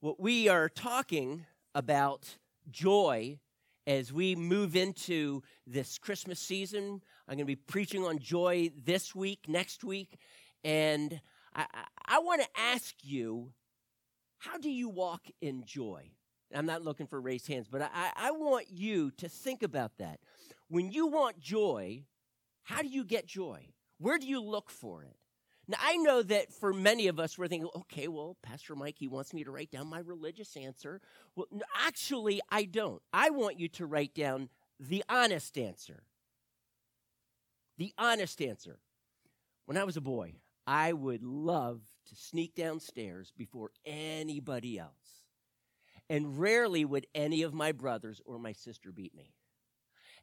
What we are talking about joy as we move into this Christmas season. I'm going to be preaching on joy this week, next week, and I, I, want to ask you, how do you walk in joy? I'm not looking for raised hands, but I, I want you to think about that. When you want joy, how do you get joy? Where do you look for it? Now, I know that for many of us, we're thinking, okay, well, Pastor Mike, he wants me to write down my religious answer. Well, actually, I don't. I want you to write down the honest answer. The honest answer. When I was a boy, I would love to sneak downstairs before anybody else. And rarely would any of my brothers or my sister beat me.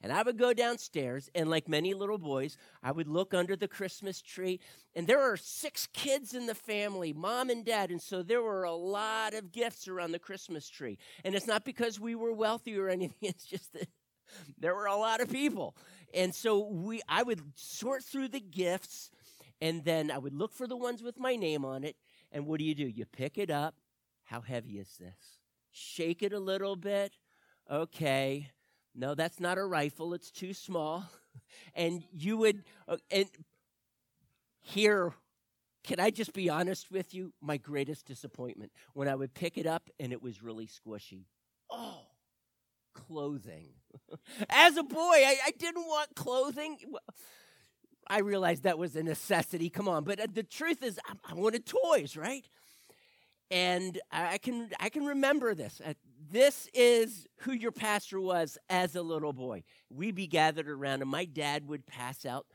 And I would go downstairs, and like many little boys, I would look under the Christmas tree. And there are six kids in the family, mom and dad. And so there were a lot of gifts around the Christmas tree. And it's not because we were wealthy or anything, it's just that there were a lot of people. And so we I would sort through the gifts, and then I would look for the ones with my name on it. And what do you do? You pick it up. How heavy is this? Shake it a little bit. Okay. No, that's not a rifle. It's too small. And you would, uh, and here, can I just be honest with you? My greatest disappointment when I would pick it up and it was really squishy. Oh, clothing. As a boy, I, I didn't want clothing. I realized that was a necessity. Come on, but uh, the truth is, I, I wanted toys, right? And I can I can remember this. This is who your pastor was as a little boy. We'd be gathered around, and my dad would pass out,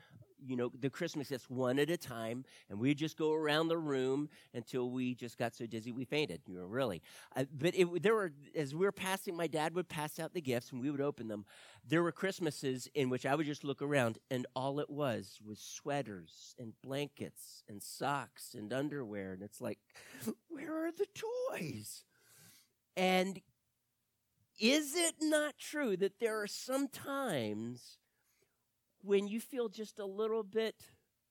you know, the Christmas gifts one at a time, and we'd just go around the room until we just got so dizzy we fainted. You know, really. Uh, but it, there were, as we were passing, my dad would pass out the gifts, and we would open them. There were Christmases in which I would just look around, and all it was was sweaters and blankets and socks and underwear, and it's like, where are the toys? And is it not true that there are some times when you feel just a little bit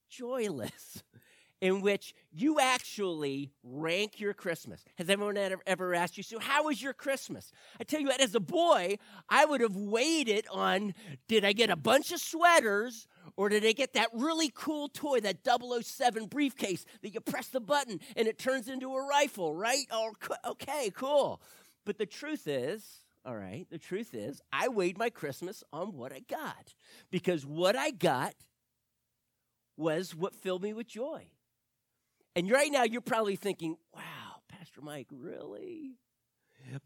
joyless? in which you actually rank your Christmas. Has everyone ever asked you, so how was your Christmas? I tell you what, as a boy, I would have waited on did I get a bunch of sweaters or did I get that really cool toy, that 007 briefcase that you press the button and it turns into a rifle, right? Oh, okay, cool. But the truth is, all right, the truth is, I weighed my Christmas on what I got because what I got was what filled me with joy. And right now, you're probably thinking, wow, Pastor Mike, really?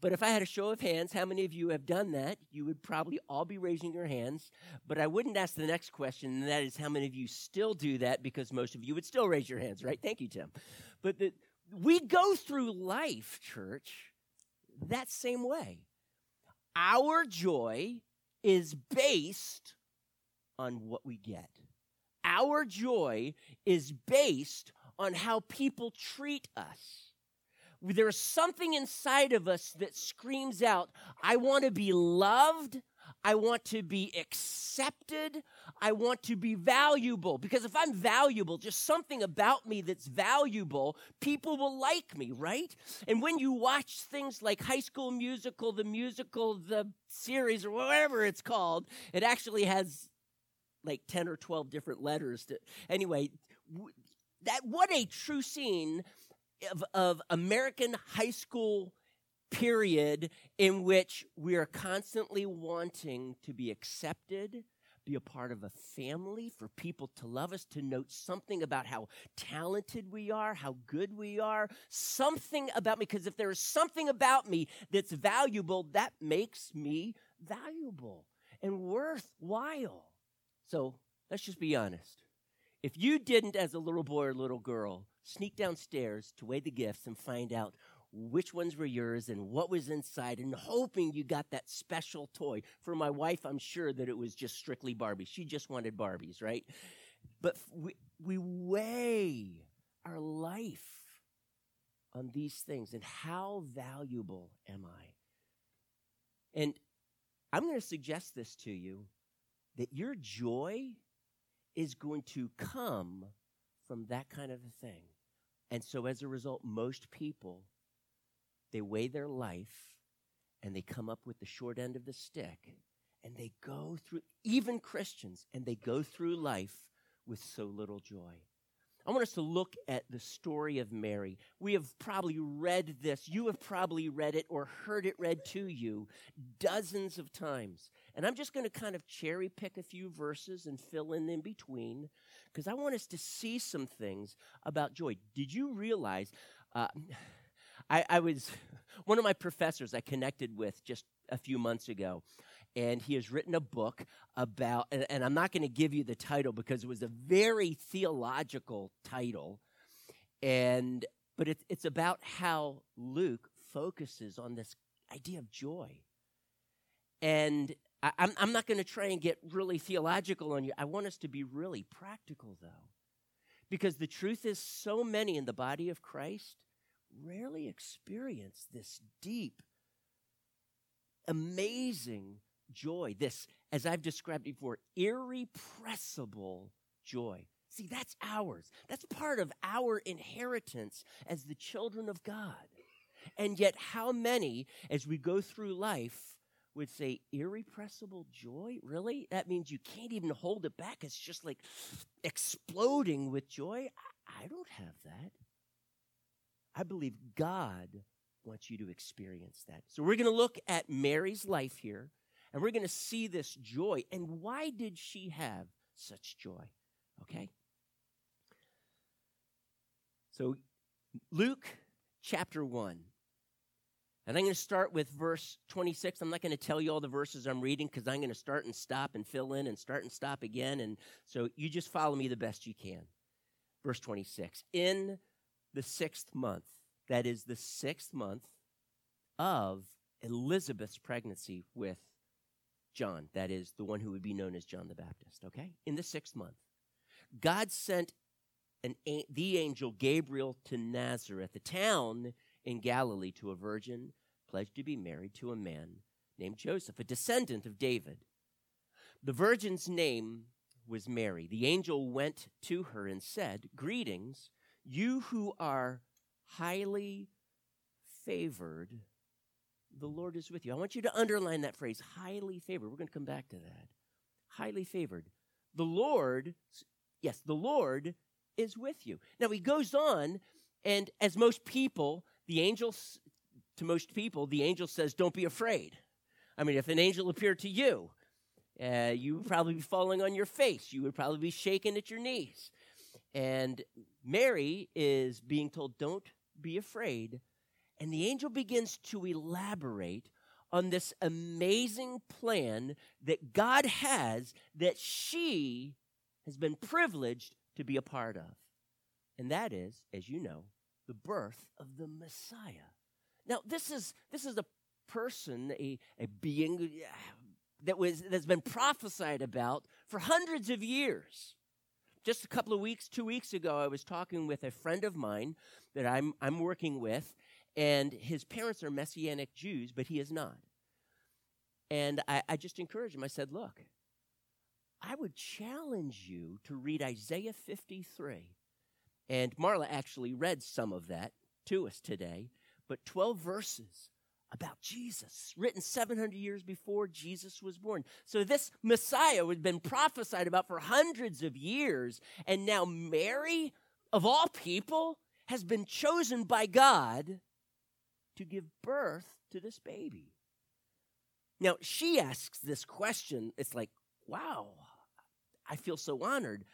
But if I had a show of hands, how many of you have done that? You would probably all be raising your hands. But I wouldn't ask the next question, and that is how many of you still do that because most of you would still raise your hands, right? Thank you, Tim. But the, we go through life, church, that same way. Our joy is based on what we get. Our joy is based on how people treat us. There's something inside of us that screams out, I want to be loved. I want to be accepted. I want to be valuable. Because if I'm valuable, just something about me that's valuable, people will like me, right? And when you watch things like High School Musical, the musical, the series, or whatever it's called, it actually has like 10 or 12 different letters. To, anyway, that what a true scene of, of American high school period in which we are constantly wanting to be accepted, be a part of a family, for people to love us, to note something about how talented we are, how good we are, something about me. Because if there is something about me that's valuable, that makes me valuable and worthwhile. So let's just be honest. If you didn't, as a little boy or little girl, sneak downstairs to weigh the gifts and find out which ones were yours and what was inside and hoping you got that special toy. For my wife, I'm sure that it was just strictly Barbie. She just wanted Barbies, right? But we, we weigh our life on these things and how valuable am I? And I'm going to suggest this to you that your joy is going to come from that kind of a thing. And so as a result, most people they weigh their life and they come up with the short end of the stick and they go through, even Christians, and they go through life with so little joy. I want us to look at the story of Mary. We have probably read this. You have probably read it or heard it read to you dozens of times. And I'm just going to kind of cherry pick a few verses and fill in in between because I want us to see some things about joy. Did you realize? Uh, I, I was one of my professors I connected with just a few months ago and he has written a book about, and, and I'm not going to give you the title because it was a very theological title, and but it, it's about how Luke focuses on this idea of joy. And I, I'm, I'm not going to try and get really theological on you. I want us to be really practical, though. Because the truth is, so many in the body of Christ rarely experience this deep, amazing joy, this, as I've described before, irrepressible joy. See, that's ours. That's part of our inheritance as the children of God. And yet, how many, as we go through life, would say, irrepressible joy? Really? That means you can't even hold it back. It's just like exploding with joy. I don't have that. I believe God wants you to experience that. So we're going to look at Mary's life here and we're going to see this joy. And why did she have such joy? Okay? So, Luke chapter 1. And I'm going to start with verse 26. I'm not going to tell you all the verses I'm reading because I'm going to start and stop and fill in and start and stop again. And so you just follow me the best you can. Verse 26. In the sixth month, that is the sixth month of Elizabeth's pregnancy with John, that is the one who would be known as John the Baptist, okay? In the sixth month, God sent an, the angel Gabriel to Nazareth, the town in Galilee, to a virgin pledged to be married to a man named Joseph, a descendant of David. The virgin's name was Mary. The angel went to her and said, Greetings, you who are highly favored the Lord is with you. I want you to underline that phrase, highly favored. We're going to come back to that. Highly favored. The Lord, yes, the Lord is with you. Now he goes on, and as most people, the angel, to most people, the angel says, Don't be afraid. I mean, if an angel appeared to you, uh, you would probably be falling on your face. You would probably be shaking at your knees. And Mary is being told, Don't be afraid and the angel begins to elaborate on this amazing plan that God has that she has been privileged to be a part of. And that is, as you know, the birth of the Messiah. Now, this is this is a person, a, a being that was that's been prophesied about for hundreds of years. Just a couple of weeks, two weeks ago, I was talking with a friend of mine that I'm I'm working with, and his parents are Messianic Jews, but he is not. And I, I just encouraged him. I said, Look, I would challenge you to read Isaiah 53. And Marla actually read some of that to us today, but 12 verses about Jesus, written 700 years before Jesus was born. So this Messiah had been prophesied about for hundreds of years, and now Mary, of all people, has been chosen by God to give birth to this baby. Now, she asks this question. It's like, wow, I feel so honored.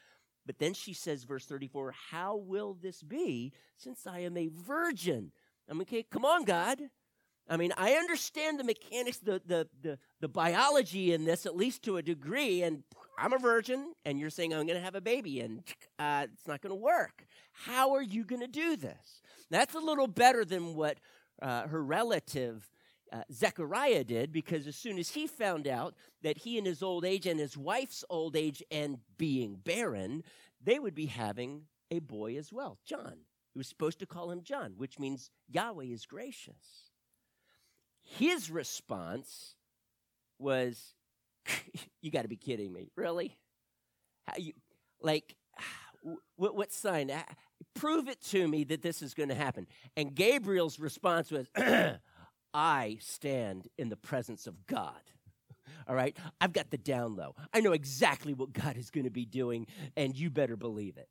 But then she says, verse 34, How will this be since I am a virgin? I'm okay, come on, God. I mean, I understand the mechanics, the, the, the, the biology in this, at least to a degree, and I'm a virgin, and you're saying I'm going to have a baby, and uh, it's not going to work. How are you going to do this? That's a little better than what uh, her relative uh, Zechariah did, because as soon as he found out that he in his old age and his wife's old age and being barren, they would be having a boy as well, John. He was supposed to call him John, which means Yahweh is gracious. His response was, "You got to be kidding me, really? How you like? What, what sign? prove it to me that this is going to happen. And Gabriel's response was, I stand in the presence of God. All right? I've got the down low. I know exactly what God is going to be doing, and you better believe it.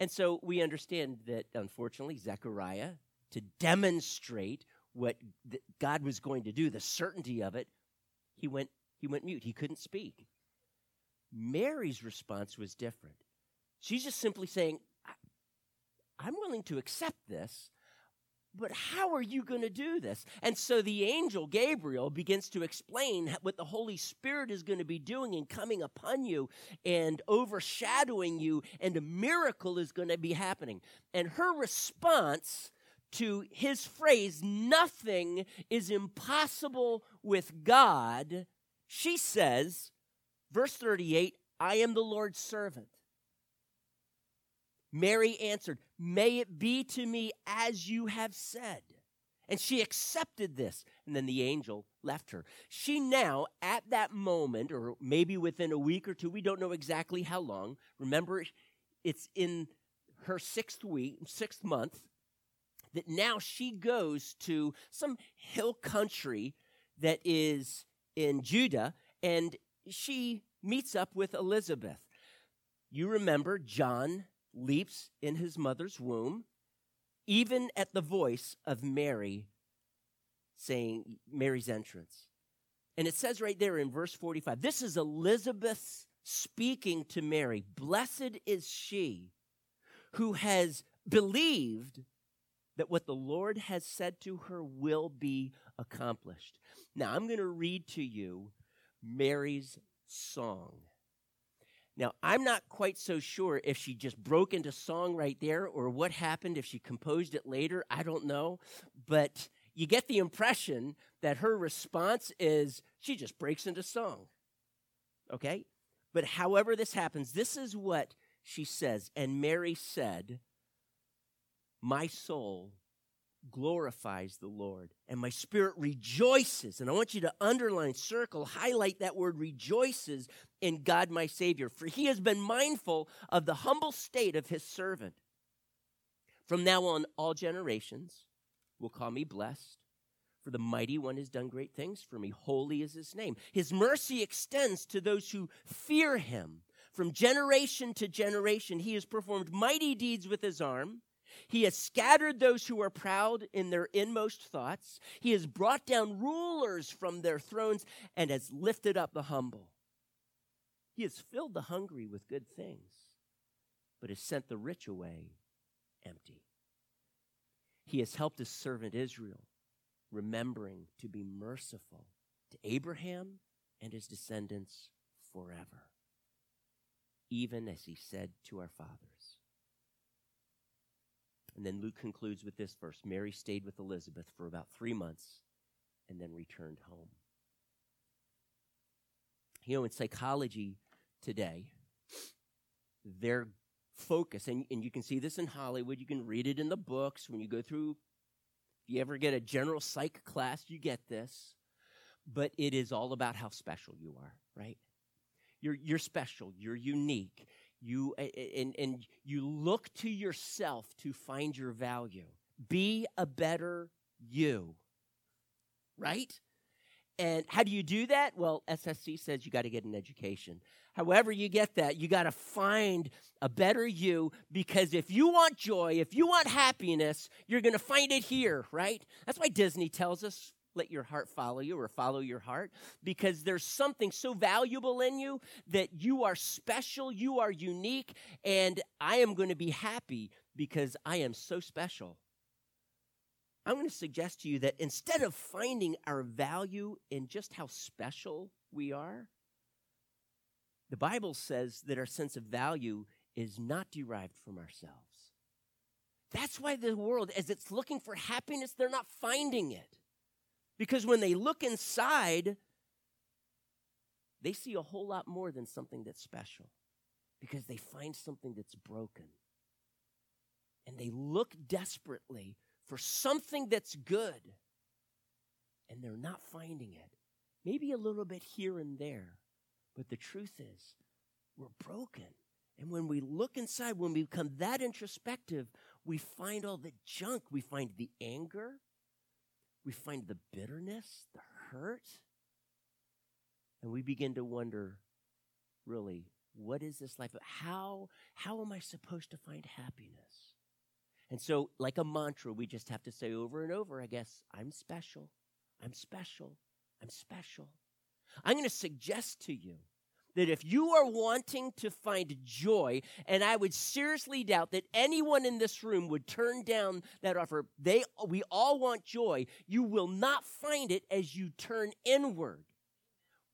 And so we understand that, unfortunately, Zechariah, to demonstrate what God was going to do, the certainty of it, he went, he went mute. He couldn't speak. Mary's response was different. She's just simply saying, I'm willing to accept this, but how are you going to do this? And so the angel Gabriel begins to explain what the Holy Spirit is going to be doing and coming upon you and overshadowing you, and a miracle is going to be happening. And her response to his phrase, nothing is impossible with God, she says, verse 38, I am the Lord's servant. Mary answered, May it be to me as you have said. And she accepted this. And then the angel left her. She now, at that moment, or maybe within a week or two, we don't know exactly how long. Remember, it's in her sixth week, sixth month, that now she goes to some hill country that is in Judah, and she meets up with Elizabeth. You remember John leaps in his mother's womb, even at the voice of Mary saying Mary's entrance. And it says right there in verse 45 this is Elizabeth speaking to Mary. Blessed is she who has believed that what the Lord has said to her will be accomplished. Now, I'm going to read to you Mary's song. Now, I'm not quite so sure if she just broke into song right there or what happened if she composed it later. I don't know. But you get the impression that her response is she just breaks into song. Okay? But however this happens, this is what she says. And Mary said, My soul glorifies the Lord, and my spirit rejoices. And I want you to underline, circle, highlight that word rejoices in God my Savior, for he has been mindful of the humble state of his servant. From now on, all generations will call me blessed. For the mighty one has done great things for me. Holy is his name. His mercy extends to those who fear him. From generation to generation, he has performed mighty deeds with his arm. He has scattered those who are proud in their inmost thoughts. He has brought down rulers from their thrones and has lifted up the humble. He has filled the hungry with good things, but has sent the rich away empty. He has helped his servant Israel, remembering to be merciful to Abraham and his descendants forever, even as he said to our fathers. And then Luke concludes with this verse Mary stayed with Elizabeth for about three months and then returned home. You know, in psychology today, their focus, and, and you can see this in Hollywood, you can read it in the books when you go through, if you ever get a general psych class, you get this, but it is all about how special you are, right? You're, you're special, you're unique, you and, and you look to yourself to find your value. Be a better you. Right? And how do you do that? Well, SSC says you got to get an education. However, you get that, you got to find a better you because if you want joy, if you want happiness, you're going to find it here, right? That's why Disney tells us let your heart follow you or follow your heart because there's something so valuable in you that you are special, you are unique, and I am going to be happy because I am so special. I'm going to suggest to you that instead of finding our value in just how special we are, the Bible says that our sense of value is not derived from ourselves. That's why the world, as it's looking for happiness, they're not finding it. Because when they look inside, they see a whole lot more than something that's special because they find something that's broken. And they look desperately for something that's good, and they're not finding it. Maybe a little bit here and there, but the truth is, we're broken And when we look inside, when we become that introspective, we find all the junk. We find the anger. We find the bitterness, the hurt. And we begin to wonder really, what is this life? How, how am I supposed to find happiness? And so, like a mantra, we just have to say over and over, I guess, I'm special. I'm special. I'm special. I'm going to suggest to you that if you are wanting to find joy, and I would seriously doubt that anyone in this room would turn down that offer, they, we all want joy, you will not find it as you turn inward.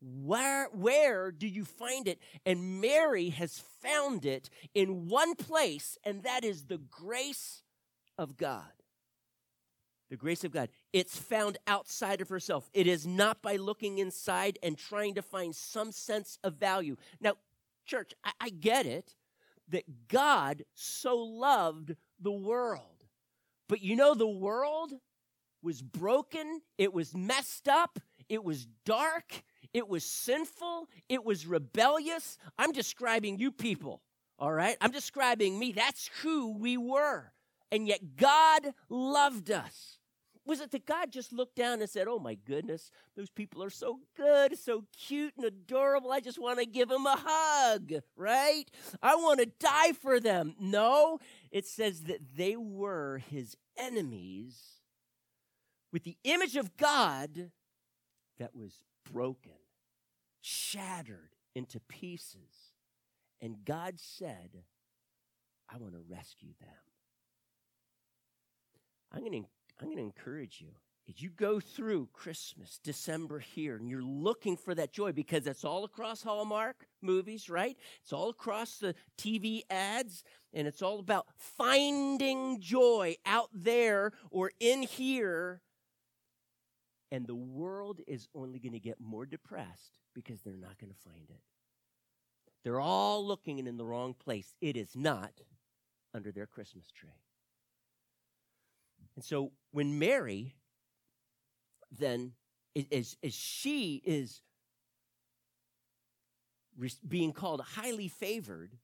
Where, where do you find it? And Mary has found it in one place, and that is the grace of God the grace of God. It's found outside of herself. It is not by looking inside and trying to find some sense of value. Now, church, I, I get it that God so loved the world. But you know, the world was broken, it was messed up, it was dark, it was sinful, it was rebellious. I'm describing you people, all right? I'm describing me. That's who we were. And yet God loved us. Was it that God just looked down and said, Oh my goodness, those people are so good, so cute and adorable. I just want to give them a hug, right? I want to die for them. No, it says that they were his enemies with the image of God that was broken, shattered into pieces. And God said, I want to rescue them. I'm going to I'm going to encourage you as you go through Christmas, December here, and you're looking for that joy because it's all across Hallmark movies, right? It's all across the TV ads, and it's all about finding joy out there or in here. And the world is only going to get more depressed because they're not going to find it. They're all looking in the wrong place. It is not under their Christmas tree. And so when Mary then as, as she is being called highly favored,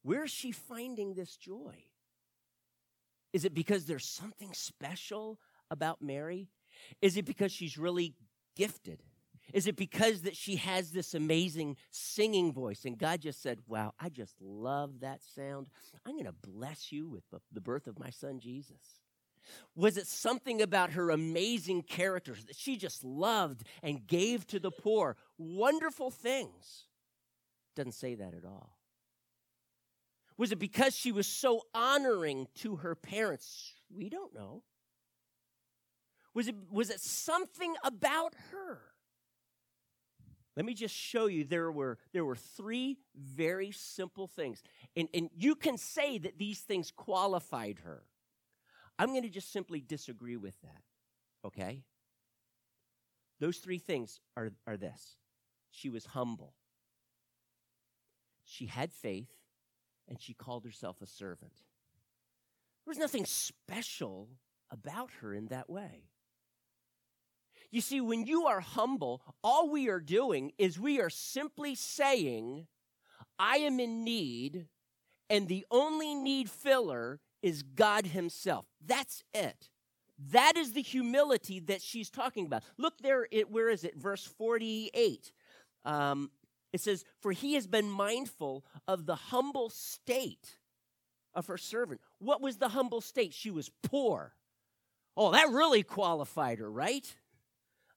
where is she finding this joy? Is it because there's something special about Mary? Is it because she's really gifted? Is it because that she has this amazing singing voice and God just said, "Wow, I just love that sound. I'm going to bless you with the birth of my son Jesus." Was it something about her amazing characters that she just loved and gave to the poor? Wonderful things. Doesn't say that at all. Was it because she was so honoring to her parents? We don't know. Was it, was it something about her? Let me just show you there were, there were three very simple things. And, and you can say that these things qualified her. I'm going to just simply disagree with that, okay? Those three things are, are this she was humble, she had faith, and she called herself a servant. There was nothing special about her in that way. You see, when you are humble, all we are doing is we are simply saying, I am in need, and the only need filler is God Himself. That's it. That is the humility that she's talking about. Look there, it, where is it? Verse 48. Um, it says, For he has been mindful of the humble state of her servant. What was the humble state? She was poor. Oh, that really qualified her, right?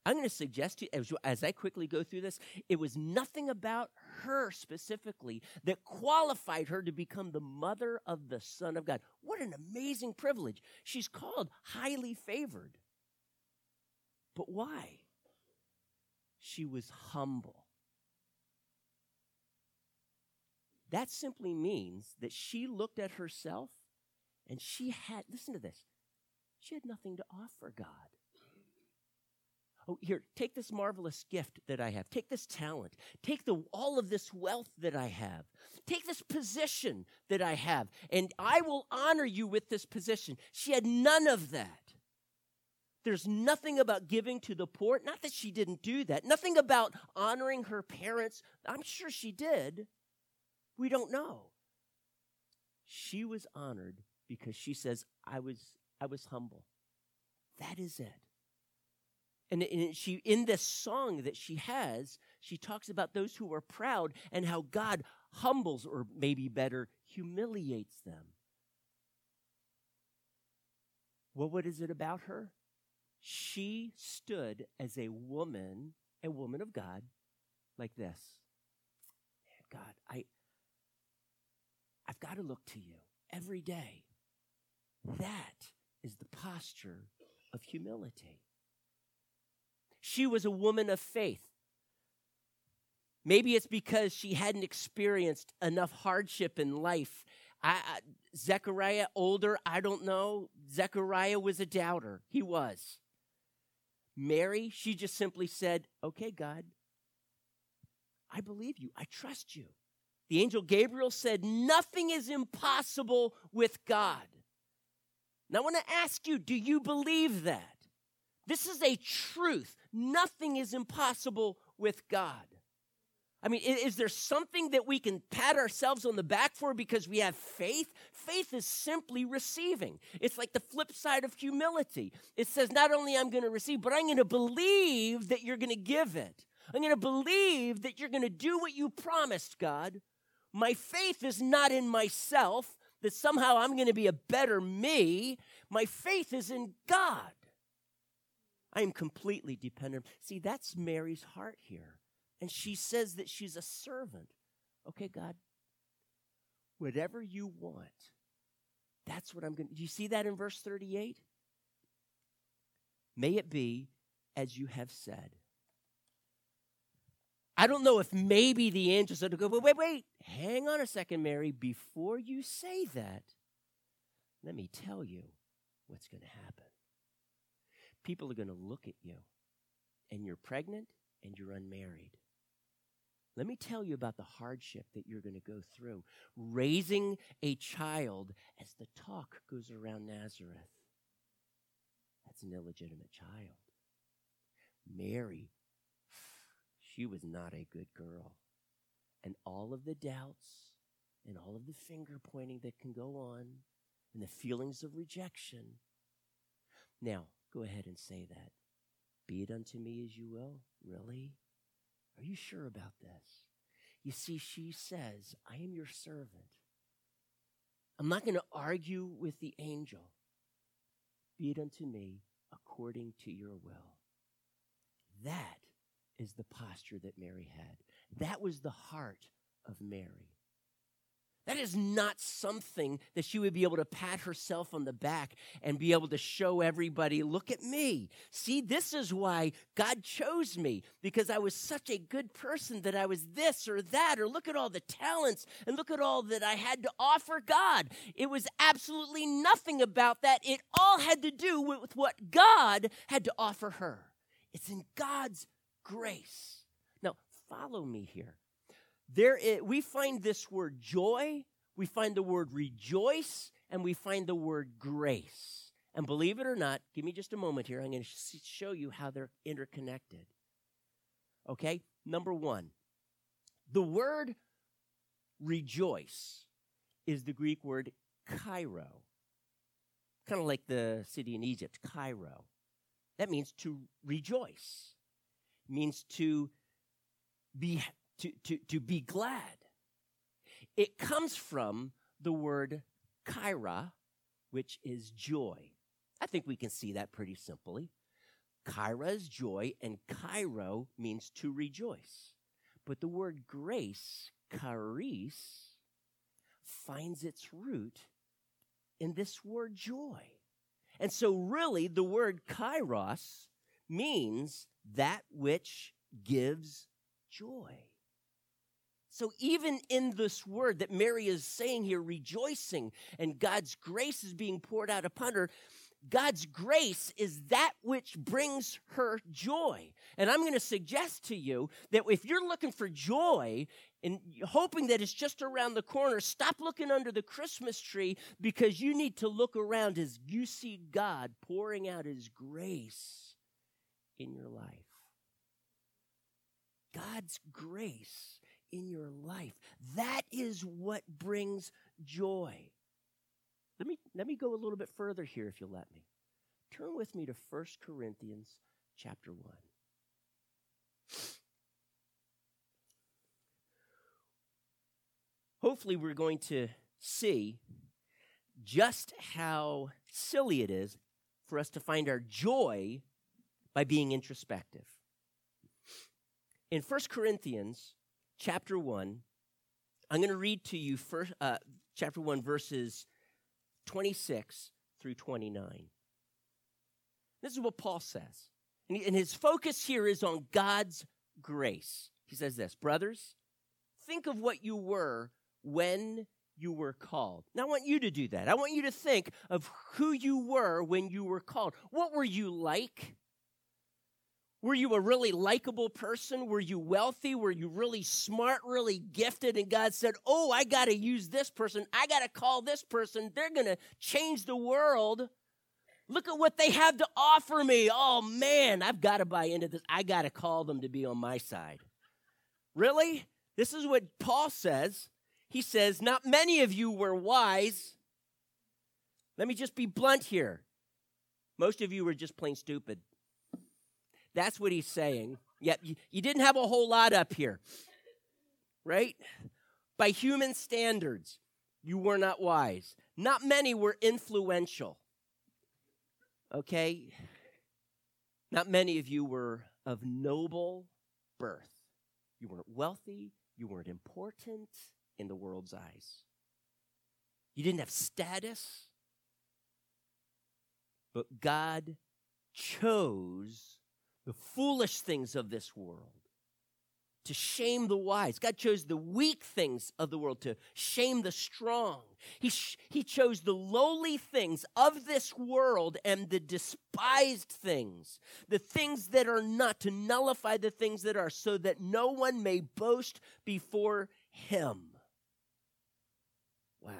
I'm going to suggest to you, as, as I quickly go through this, it was nothing about her specifically that qualified her to become the mother of the Son of God. What an amazing privilege. She's called highly favored. But why? She was humble. That simply means that she looked at herself and she had, listen to this, she had nothing to offer God. Oh, here, take this marvelous gift that I have. Take this talent. Take the, all of this wealth that I have. Take this position that I have, and I will honor you with this position. She had none of that. There's nothing about giving to the poor. Not that she didn't do that. Nothing about honoring her parents. I'm sure she did. We don't know. She was honored because she says, I was, I was humble. That is it. And, she, in this song that she has, she talks about those who are proud and how God humbles, or maybe better, humiliates them. Well, what is it about her? She stood as a woman, a woman of God, like this. Man, God, I, I've got to look to you every day. That is the posture of humility. She was a woman of faith. Maybe it's because she hadn't experienced enough hardship in life. I, I, Zechariah, older, I don't know. Zechariah was a doubter. He was. Mary, she just simply said, Okay, God, I believe you. I trust you. The angel Gabriel said, Nothing is impossible with God. Now, I want to ask you, do you believe that? This is a truth. Nothing is impossible with God. I mean, is there something that we can pat ourselves on the back for because we have faith? Faith is simply receiving. It's like the flip side of humility. It says, not only I'm going to receive, but I'm going to believe that you're going to give it. I'm going to believe that you're going to do what you promised, God. My faith is not in myself, that somehow I'm going to be a better me. My faith is in God. I am completely dependent. See, that's Mary's heart here. And she says that she's a servant. Okay, God, whatever you want, that's what I'm going to. Do you see that in verse 38? May it be as you have said. I don't know if maybe the angel said to go, wait, wait, wait, hang on a second, Mary. Before you say that, let me tell you what's going to happen. People are going to look at you, and you're pregnant and you're unmarried. Let me tell you about the hardship that you're going to go through raising a child as the talk goes around Nazareth. That's an illegitimate child. Mary, she was not a good girl. And all of the doubts and all of the finger pointing that can go on and the feelings of rejection. Now, go ahead and say that. Be it unto me as you will. Really? Are you sure about this? You see, she says, I am your servant. I'm not going to argue with the angel. Be it unto me according to your will. That is the posture that Mary had. That was the heart of Mary. That is not something that she would be able to pat herself on the back and be able to show everybody, look at me. See, this is why God chose me, because I was such a good person that I was this or that, or look at all the talents and look at all that I had to offer God. It was absolutely nothing about that. It all had to do with what God had to offer her. It's in God's grace. Now, follow me here there is, we find this word joy, we find the word rejoice, and we find the word grace. And believe it or not, give me just a moment here. I'm going to show you how they're interconnected. Okay? Number one, the word rejoice is the Greek word Cairo. Kind of like the city in Egypt, Cairo. That means to rejoice, it means to be to, to, to be glad. It comes from the word chaira, which is joy. I think we can see that pretty simply. Chaira is joy, and Cairo means to rejoice. But the word grace, charis, finds its root in this word joy. And so, really, the word kairos means that which gives joy. So, even in this word that Mary is saying here, rejoicing, and God's grace is being poured out upon her, God's grace is that which brings her joy. And I'm going to suggest to you that if you're looking for joy and hoping that it's just around the corner, stop looking under the Christmas tree because you need to look around as you see God pouring out his grace in your life. God's grace in your life. That is what brings joy. let me let me go a little bit further here if you'll let me. Turn with me to 1 Corinthians chapter 1. Hopefully we're going to see just how silly it is for us to find our joy by being introspective. In 1 Corinthians chapter 1, I'm going to read to you first, uh, chapter 1, verses 26 through 29. This is what Paul says. And, his focus here is on God's grace. He says this Brothers, think of what you were when you were called. Now, I want you to do that. I want you to think of who you were when you were called. What were you like? Were you a really likable person? Were you wealthy? Were you really smart, really gifted? And God said, Oh, I got to use this person. I got to call this person. They're going to change the world. Look at what they have to offer me. Oh, man, I've got to buy into this. I got to call them to be on my side. Really? This is what Paul says. He says, Not many of you were wise. Let me just be blunt here. Most of you were just plain stupid. That's what he's saying. Yet you, you didn't have a whole lot up here, right? By human standards, you were not wise. Not many were influential. Okay? Not many of you were of noble birth. You weren't wealthy. You weren't important in the world's eyes. You didn't have status. But God chose the foolish things of this world to shame the wise. God chose the weak things of the world to shame the strong. He, sh- he chose the lowly things of this world and the despised things, the things that are not, to nullify the things that are, so that no one may boast before him. Wow.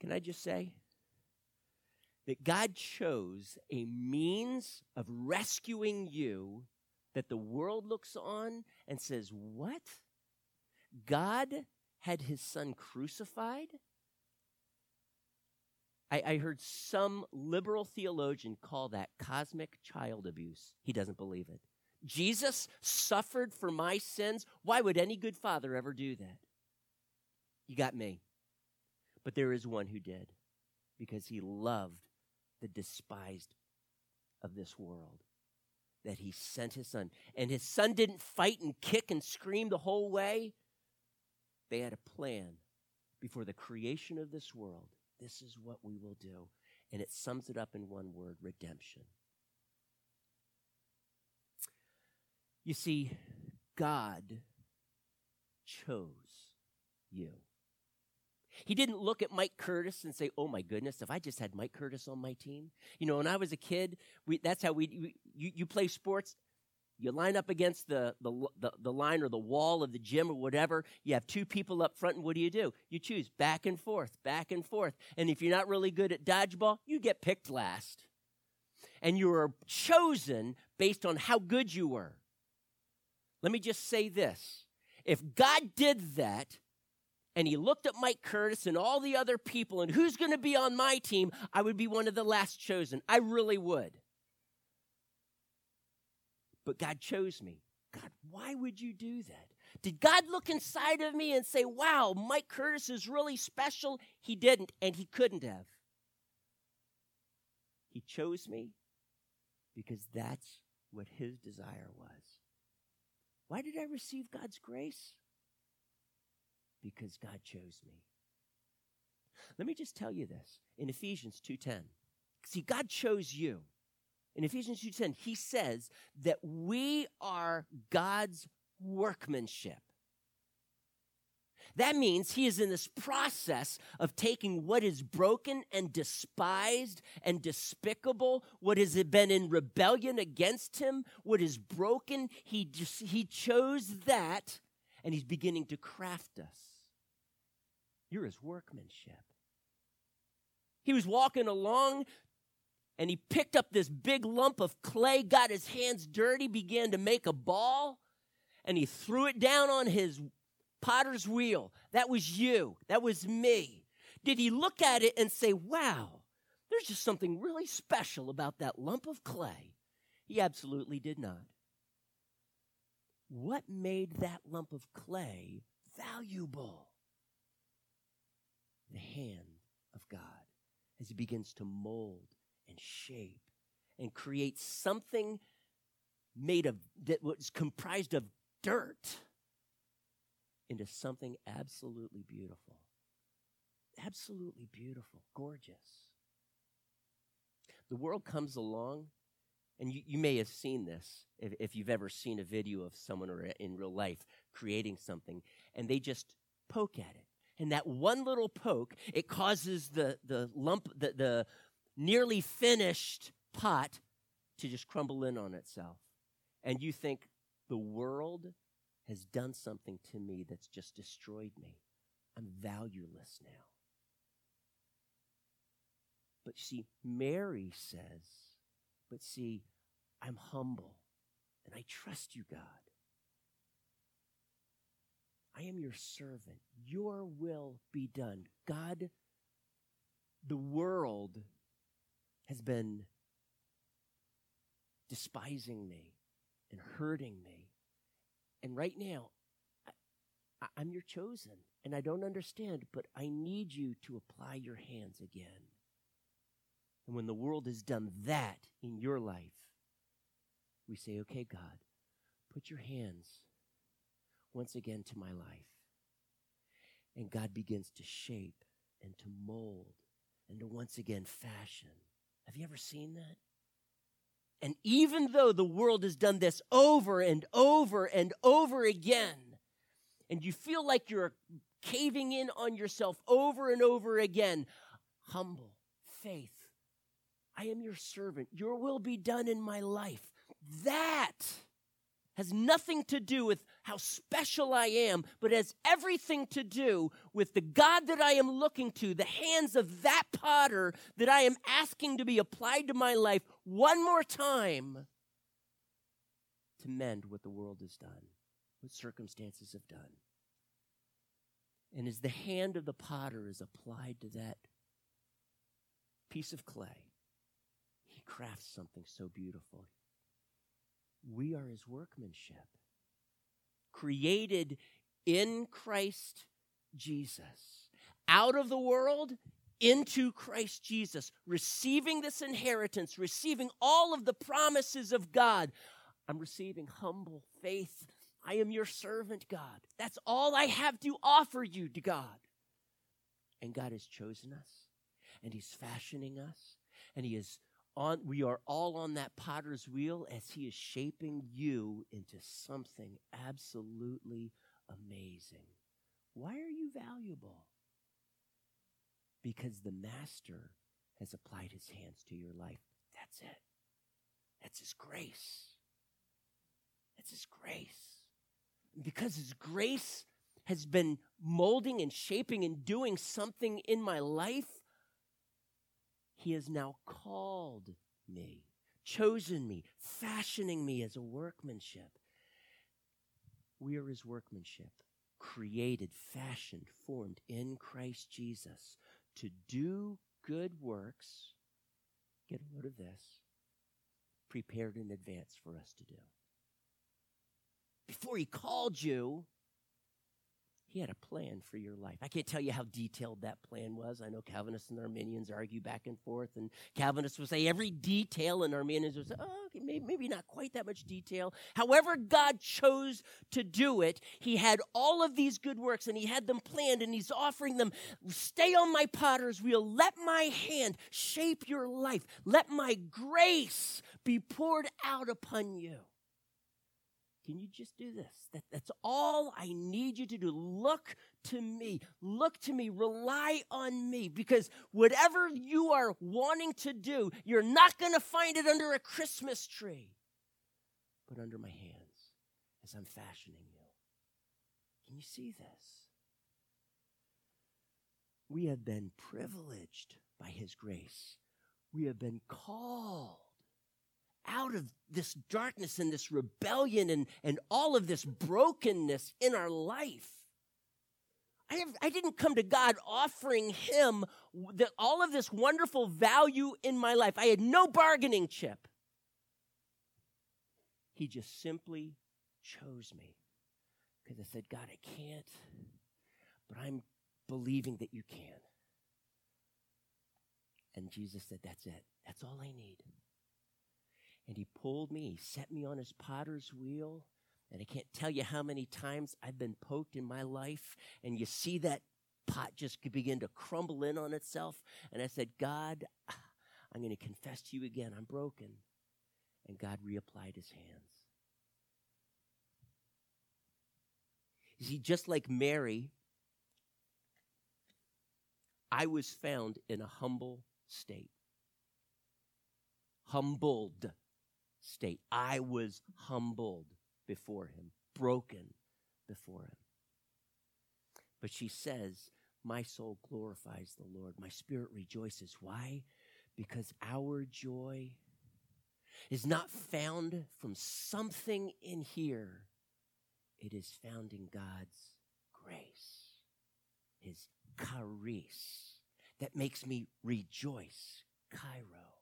Can I just say? That God chose a means of rescuing you that the world looks on and says, What? God had his son crucified? I, I, heard some liberal theologian call that cosmic child abuse. He doesn't believe it. Jesus suffered for my sins. Why would any good father ever do that? You got me. But there is one who did because he loved the despised of this world. That he sent his son. And his son didn't fight and kick and scream the whole way. They had a plan before the creation of this world. This is what we will do. And it sums it up in one word redemption. You see, God chose you. He didn't look at Mike Curtis and say, "Oh my goodness, if I just had Mike Curtis on my team." You know, when I was a kid, we, that's how we, you, you play sports. You line up against the, the, the, the line or the wall of the gym or whatever. You have two people up front, and what do you do? You choose back and forth, back and forth. And if you're not really good at dodgeball, you get picked last. And you are chosen based on how good you were. Let me just say this if God did that, and he looked at Mike Curtis and all the other people and who's going to be on my team, I would be one of the last chosen. I really would. But God chose me. God, why would you do that? Did God look inside of me and say, wow, Mike Curtis is really special? He didn't, and he couldn't have. He chose me because that's what his desire was. Why did I receive God's grace? Because God chose me. Let me just tell you this in Ephesians 2:10. See, God chose you. In Ephesians 2:10, he says that we are God's workmanship. That means he is in this process of taking what is broken and despised and despicable, what has been in rebellion against him, what is broken. He, just, he chose that and he's beginning to craft us. You're his workmanship. He was walking along and he picked up this big lump of clay, got his hands dirty, began to make a ball, and he threw it down on his potter's wheel. That was you. That was me. did he look at it and say, wow, there's just something really special about that lump of clay? He absolutely did not. What made that lump of clay valuable? The hand of God as he begins to mold and shape and create something made of that was comprised of dirt into something absolutely beautiful. Absolutely beautiful, gorgeous. The world comes along, and you, you may have seen this if, if you've ever seen a video of someone or in real life creating something, and they just poke at it. And that one little poke, it causes the, the lump, the, the nearly finished pot to just crumble in on itself. And you think, the world has done something to me that's just destroyed me. I'm valueless now. But see, Mary says, but see, I'm humble and I trust you, God. I am your servant. Your will be done. God, the world has been despising me and hurting me. And right now, I, I'm your chosen, and I don't understand, but I need you to apply your hands again. And when the world has done that in your life, we say, okay, God, put your hands once again to my life. And God begins to shape and to mold and to once again fashion. Have you ever seen that? And even though the world has done this over and over and over again, and you feel like you're caving in on yourself over and over again, humble faith. I am your servant. Your will be done in my life. That has nothing to do with how special I am, but has everything to do with the God that I am looking to, the hands of that potter that I am asking to be applied to my life one more time to mend what the world has done, what circumstances have done. And as the hand of the potter is applied to that piece of clay, he crafts something so beautiful. We are his workmanship, created in Christ Jesus, out of the world into Christ Jesus, receiving this inheritance, receiving all of the promises of God. I'm receiving humble faith. I am your servant, God. That's all I have to offer you to God. And God has chosen us, and He's fashioning us, and He is on, we are all on that potter's wheel as he is shaping you into something absolutely amazing. Why are you valuable? Because the master has applied his hands to your life. That's it. That's his grace. That's his grace. Because his grace has been molding and shaping and doing something in my life, he has now called me, chosen me, fashioning me as a workmanship. We are his workmanship, created, fashioned, formed in Christ Jesus to do good works. Get a load of this. Prepared in advance for us to do. Before he called you, he had a plan for your life. I can't tell you how detailed that plan was. I know Calvinists and Arminians argue back and forth, and Calvinists will say every detail, and Arminians will say, oh, okay, maybe, maybe not quite that much detail. However, God chose to do it, He had all of these good works, and He had them planned, and He's offering them. Stay on my potter's wheel. Let my hand shape your life. Let my grace be poured out upon you. Can you just do this? That, that's all I need you to do. Look to me. Look to me. Rely on me. Because whatever you are wanting to do, you're not going to find it under a Christmas tree, but under my hands as I'm fashioning you. Can you see this? We have been privileged by His grace. We have been called out of this darkness and this rebellion and, and all of this brokenness in our life. I, have, I didn't come to God offering Him the, all of this wonderful value in my life. I had no bargaining chip. He just simply chose me because I said, God, I can't, but I'm believing that you can. And Jesus said, That's it. That's all I need. And he pulled me, he set me on his potter's wheel. And I can't tell you how many times I've been poked in my life, and you see that pot just begin to crumble in on itself. And I said, God, I'm going to confess to you again, I'm broken. And God reapplied his hands. You see, just like Mary, I was found in a humble state. Humbled state. I was humbled before him, broken before him. But she says, My soul glorifies the Lord. My spirit rejoices. Why? Because our joy is not found from something in here, it is found in God's grace, His charis, that makes me rejoice, chairo.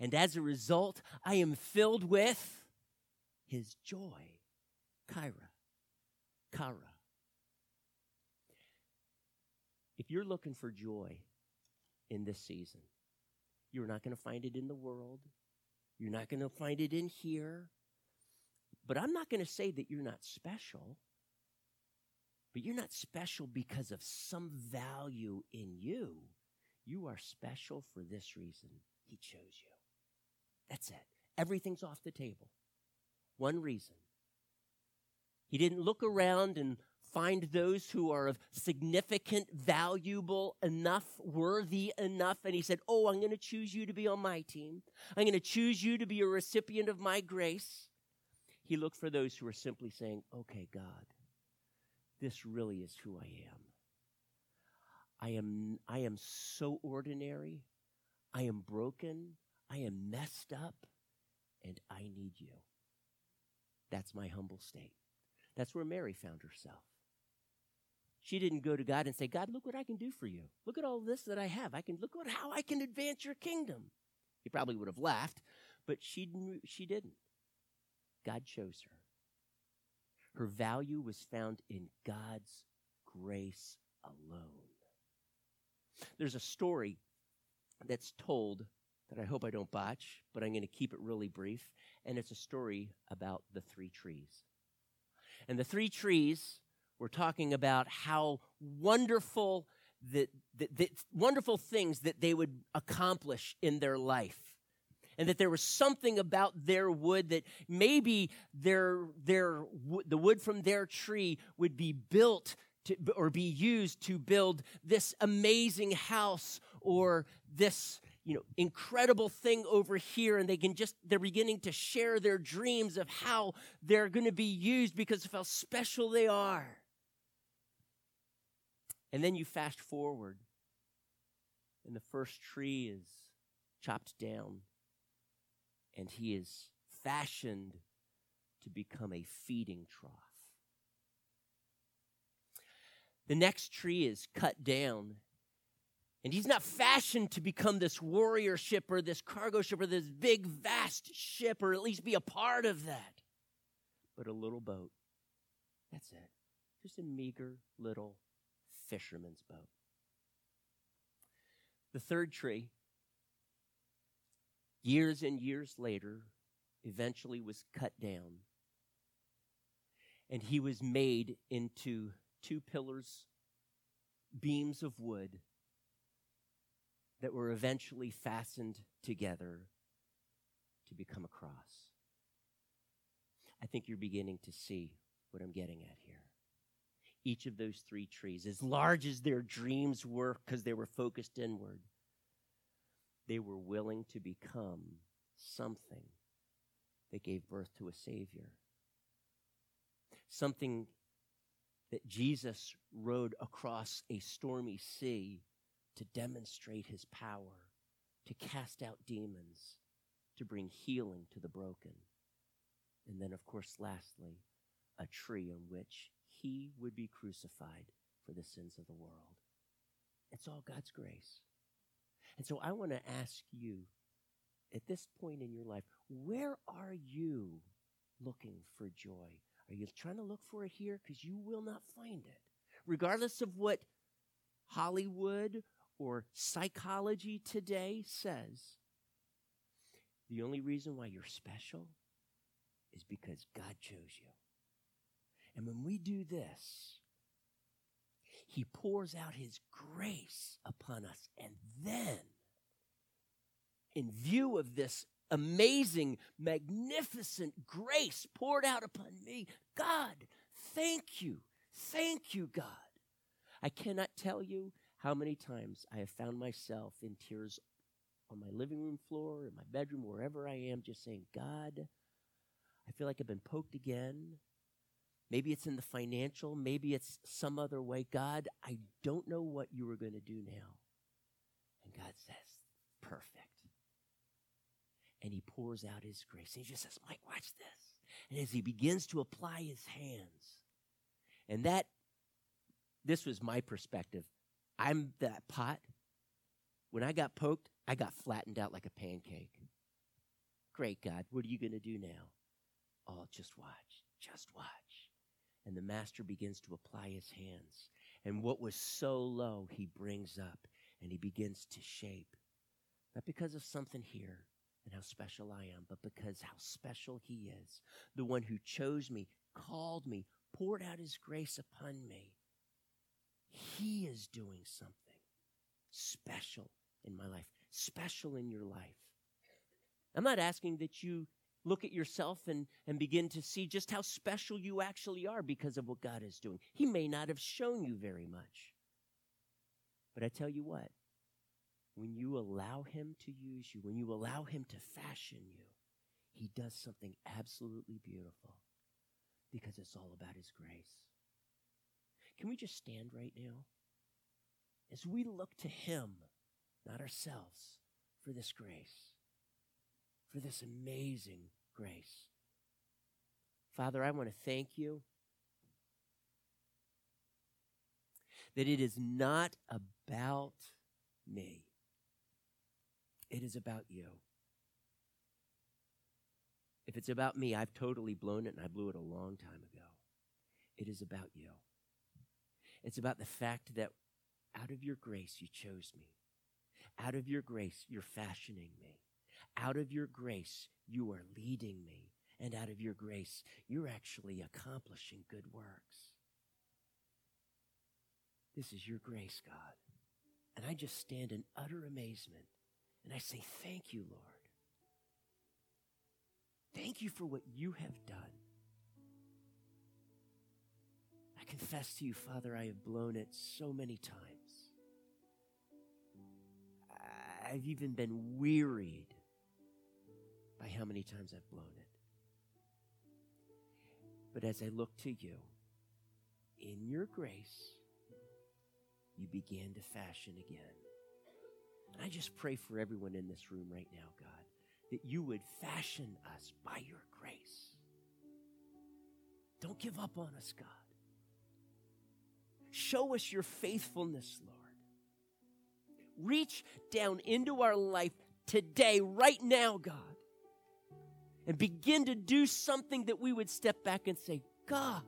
And as a result, I am filled with his joy. Kyra. chara. If you're looking for joy in this season, you're not going to find it in the world. You're not going to find it in here. But I'm not going to say that you're not special. But you're not special because of some value in you. You are special for this reason. He chose you. That's it. Everything's off the table. One reason. He didn't look around and find those who are of significant, valuable enough, worthy enough, and he said, Oh, I'm going to choose you to be on my team. I'm going to choose you to be a recipient of my grace. He looked for those who were simply saying, Okay, God, this really is who I am. I am, I am so ordinary. I am broken. I am messed up and I need you. That's my humble state. That's where Mary found herself. She didn't go to God and say, God, look what I can do for you. Look at all this that I have. I can look at how I can advance your kingdom. He probably would have laughed, but she, she didn't. God chose her. Her value was found in God's grace alone. There's a story that's told that I hope I don't botch, but I'm going to keep it really brief. And it's a story about the three trees. And the three trees, we're talking about how wonderful the, the, the wonderful things that they would accomplish in their life and that there was something about their wood that maybe their, their, the wood from their tree would be built to, or be used to build this amazing house or this you know incredible thing over here and they can just they're beginning to share their dreams of how they're going to be used because of how special they are. And then you fast forward and the first tree is chopped down and he is fashioned to become a feeding trough. The next tree is cut down and he's not fashioned to become this warrior ship or this cargo ship or this big, vast ship, or at least be a part of that. But a little boat. That's it. Just a meager little fisherman's boat. The third tree, years and years later, eventually was cut down. And he was made into two pillars, beams of wood that were eventually fastened together to become a cross. I think you're beginning to see what I'm getting at here. Each of those three trees, as large as their dreams were because they were focused inward, they were willing to become something that gave birth to a Savior. Something that Jesus rode across a stormy sea to demonstrate his power, to cast out demons, to bring healing to the broken. And then, of course, lastly, a tree on which he would be crucified for the sins of the world. It's all God's grace. And so I want to ask you at this point in your life, where are you looking for joy? Are you trying to look for it here? Because you will not find it. Regardless of what Hollywood or psychology today says, the only reason why you're special is because God chose you. And when we do this, He pours out His grace upon us. And then, in view of this amazing, magnificent grace poured out upon me, God, thank you. Thank you, God. I cannot tell you how many times I have found myself in tears on my living room floor, in my bedroom, wherever I am, just saying, God, I feel like I've been poked again. Maybe it's in the financial, maybe it's some other way. God, I don't know what you are going to do now. And God says, perfect. And he pours out his grace. And he just says, Mike, watch this. And as he begins to apply his hands, and that, this was my perspective. I'm that pot. When I got poked, I got flattened out like a pancake. Great God, what are you going to do now? Oh, just watch, just watch. And the master begins to apply his hands. And what was so low, he brings up and he begins to shape. Not because of something here and how special I am, but because how special he is. The one who chose me, called me, poured out his grace upon me. He is doing something special in my life, special in your life. I'm not asking that you look at yourself and, and begin to see just how special you actually are because of what God is doing. He may not have shown you very much. But I tell you what, when you allow Him to use you, when you allow Him to fashion you, He does something absolutely beautiful because it's all about His grace. Can we just stand right now? As we look to Him, not ourselves, for this grace, for this amazing grace. Father, I want to thank you that it is not about me, it is about you. If it's about me, I've totally blown it and I blew it a long time ago. It is about you. It's about the fact that out of your grace, you chose me. Out of your grace, you're fashioning me. Out of your grace, you are leading me. And out of your grace, you're actually accomplishing good works. This is your grace, God. And I just stand in utter amazement and I say, Thank you, Lord. Thank you for what you have done. I confess to you, Father, I have blown it so many times. I've even been wearied by how many times I've blown it. But as I look to you, in your grace, you began to fashion again. And I just pray for everyone in this room right now, God, that you would fashion us by your grace. Don't give up on us, God. Show us your faithfulness, Lord. Reach down into our life today, right now, God, and begin to do something that we would step back and say, God,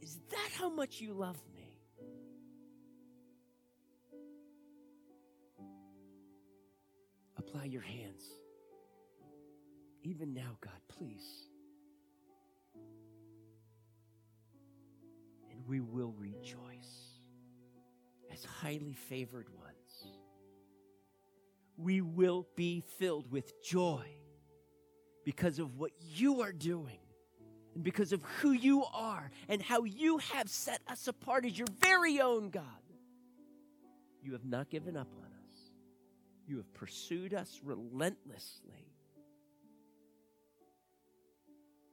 is that how much you love me? Apply your hands. Even now, God, please. We will rejoice as highly favored ones. We will be filled with joy because of what you are doing and because of who you are and how you have set us apart as your very own God. You have not given up on us, you have pursued us relentlessly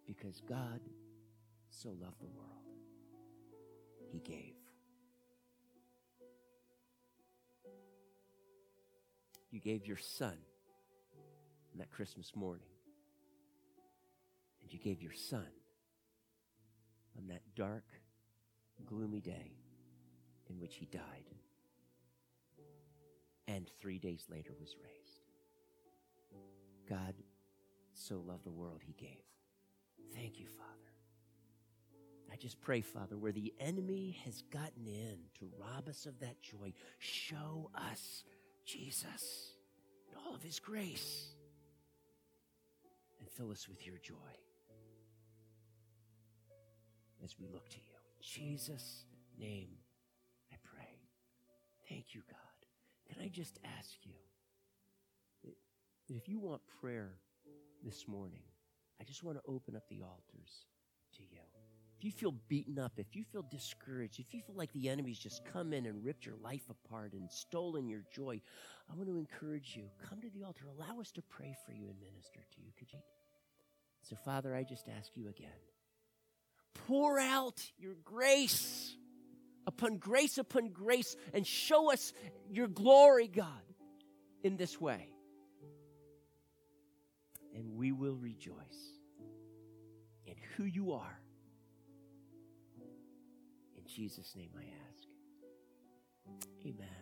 because God so loved the world. He gave. You gave your son on that Christmas morning And you gave your son on that dark, gloomy day in which he died and three days later was raised. God so loved the world he gave. Thank you, Father. I just pray, Father, where the enemy has gotten in to rob us of that joy, show us Jesus and all of his grace and fill us with your joy as we look to you. In Jesus' name, I pray. Thank you, God. Can I just ask you that if you want prayer this morning, I just want to open up the altars to you. If you feel beaten up, if you feel discouraged, if you feel like the enemy's just come in and ripped your life apart and stolen your joy, I want to encourage you. Come to the altar. Allow us to pray for you and minister to you. Could? So, Father, I just ask you again pour out your grace upon grace upon grace and show us your glory, God, in this way. And we will rejoice in who you are. Jesus' name I ask. Amen.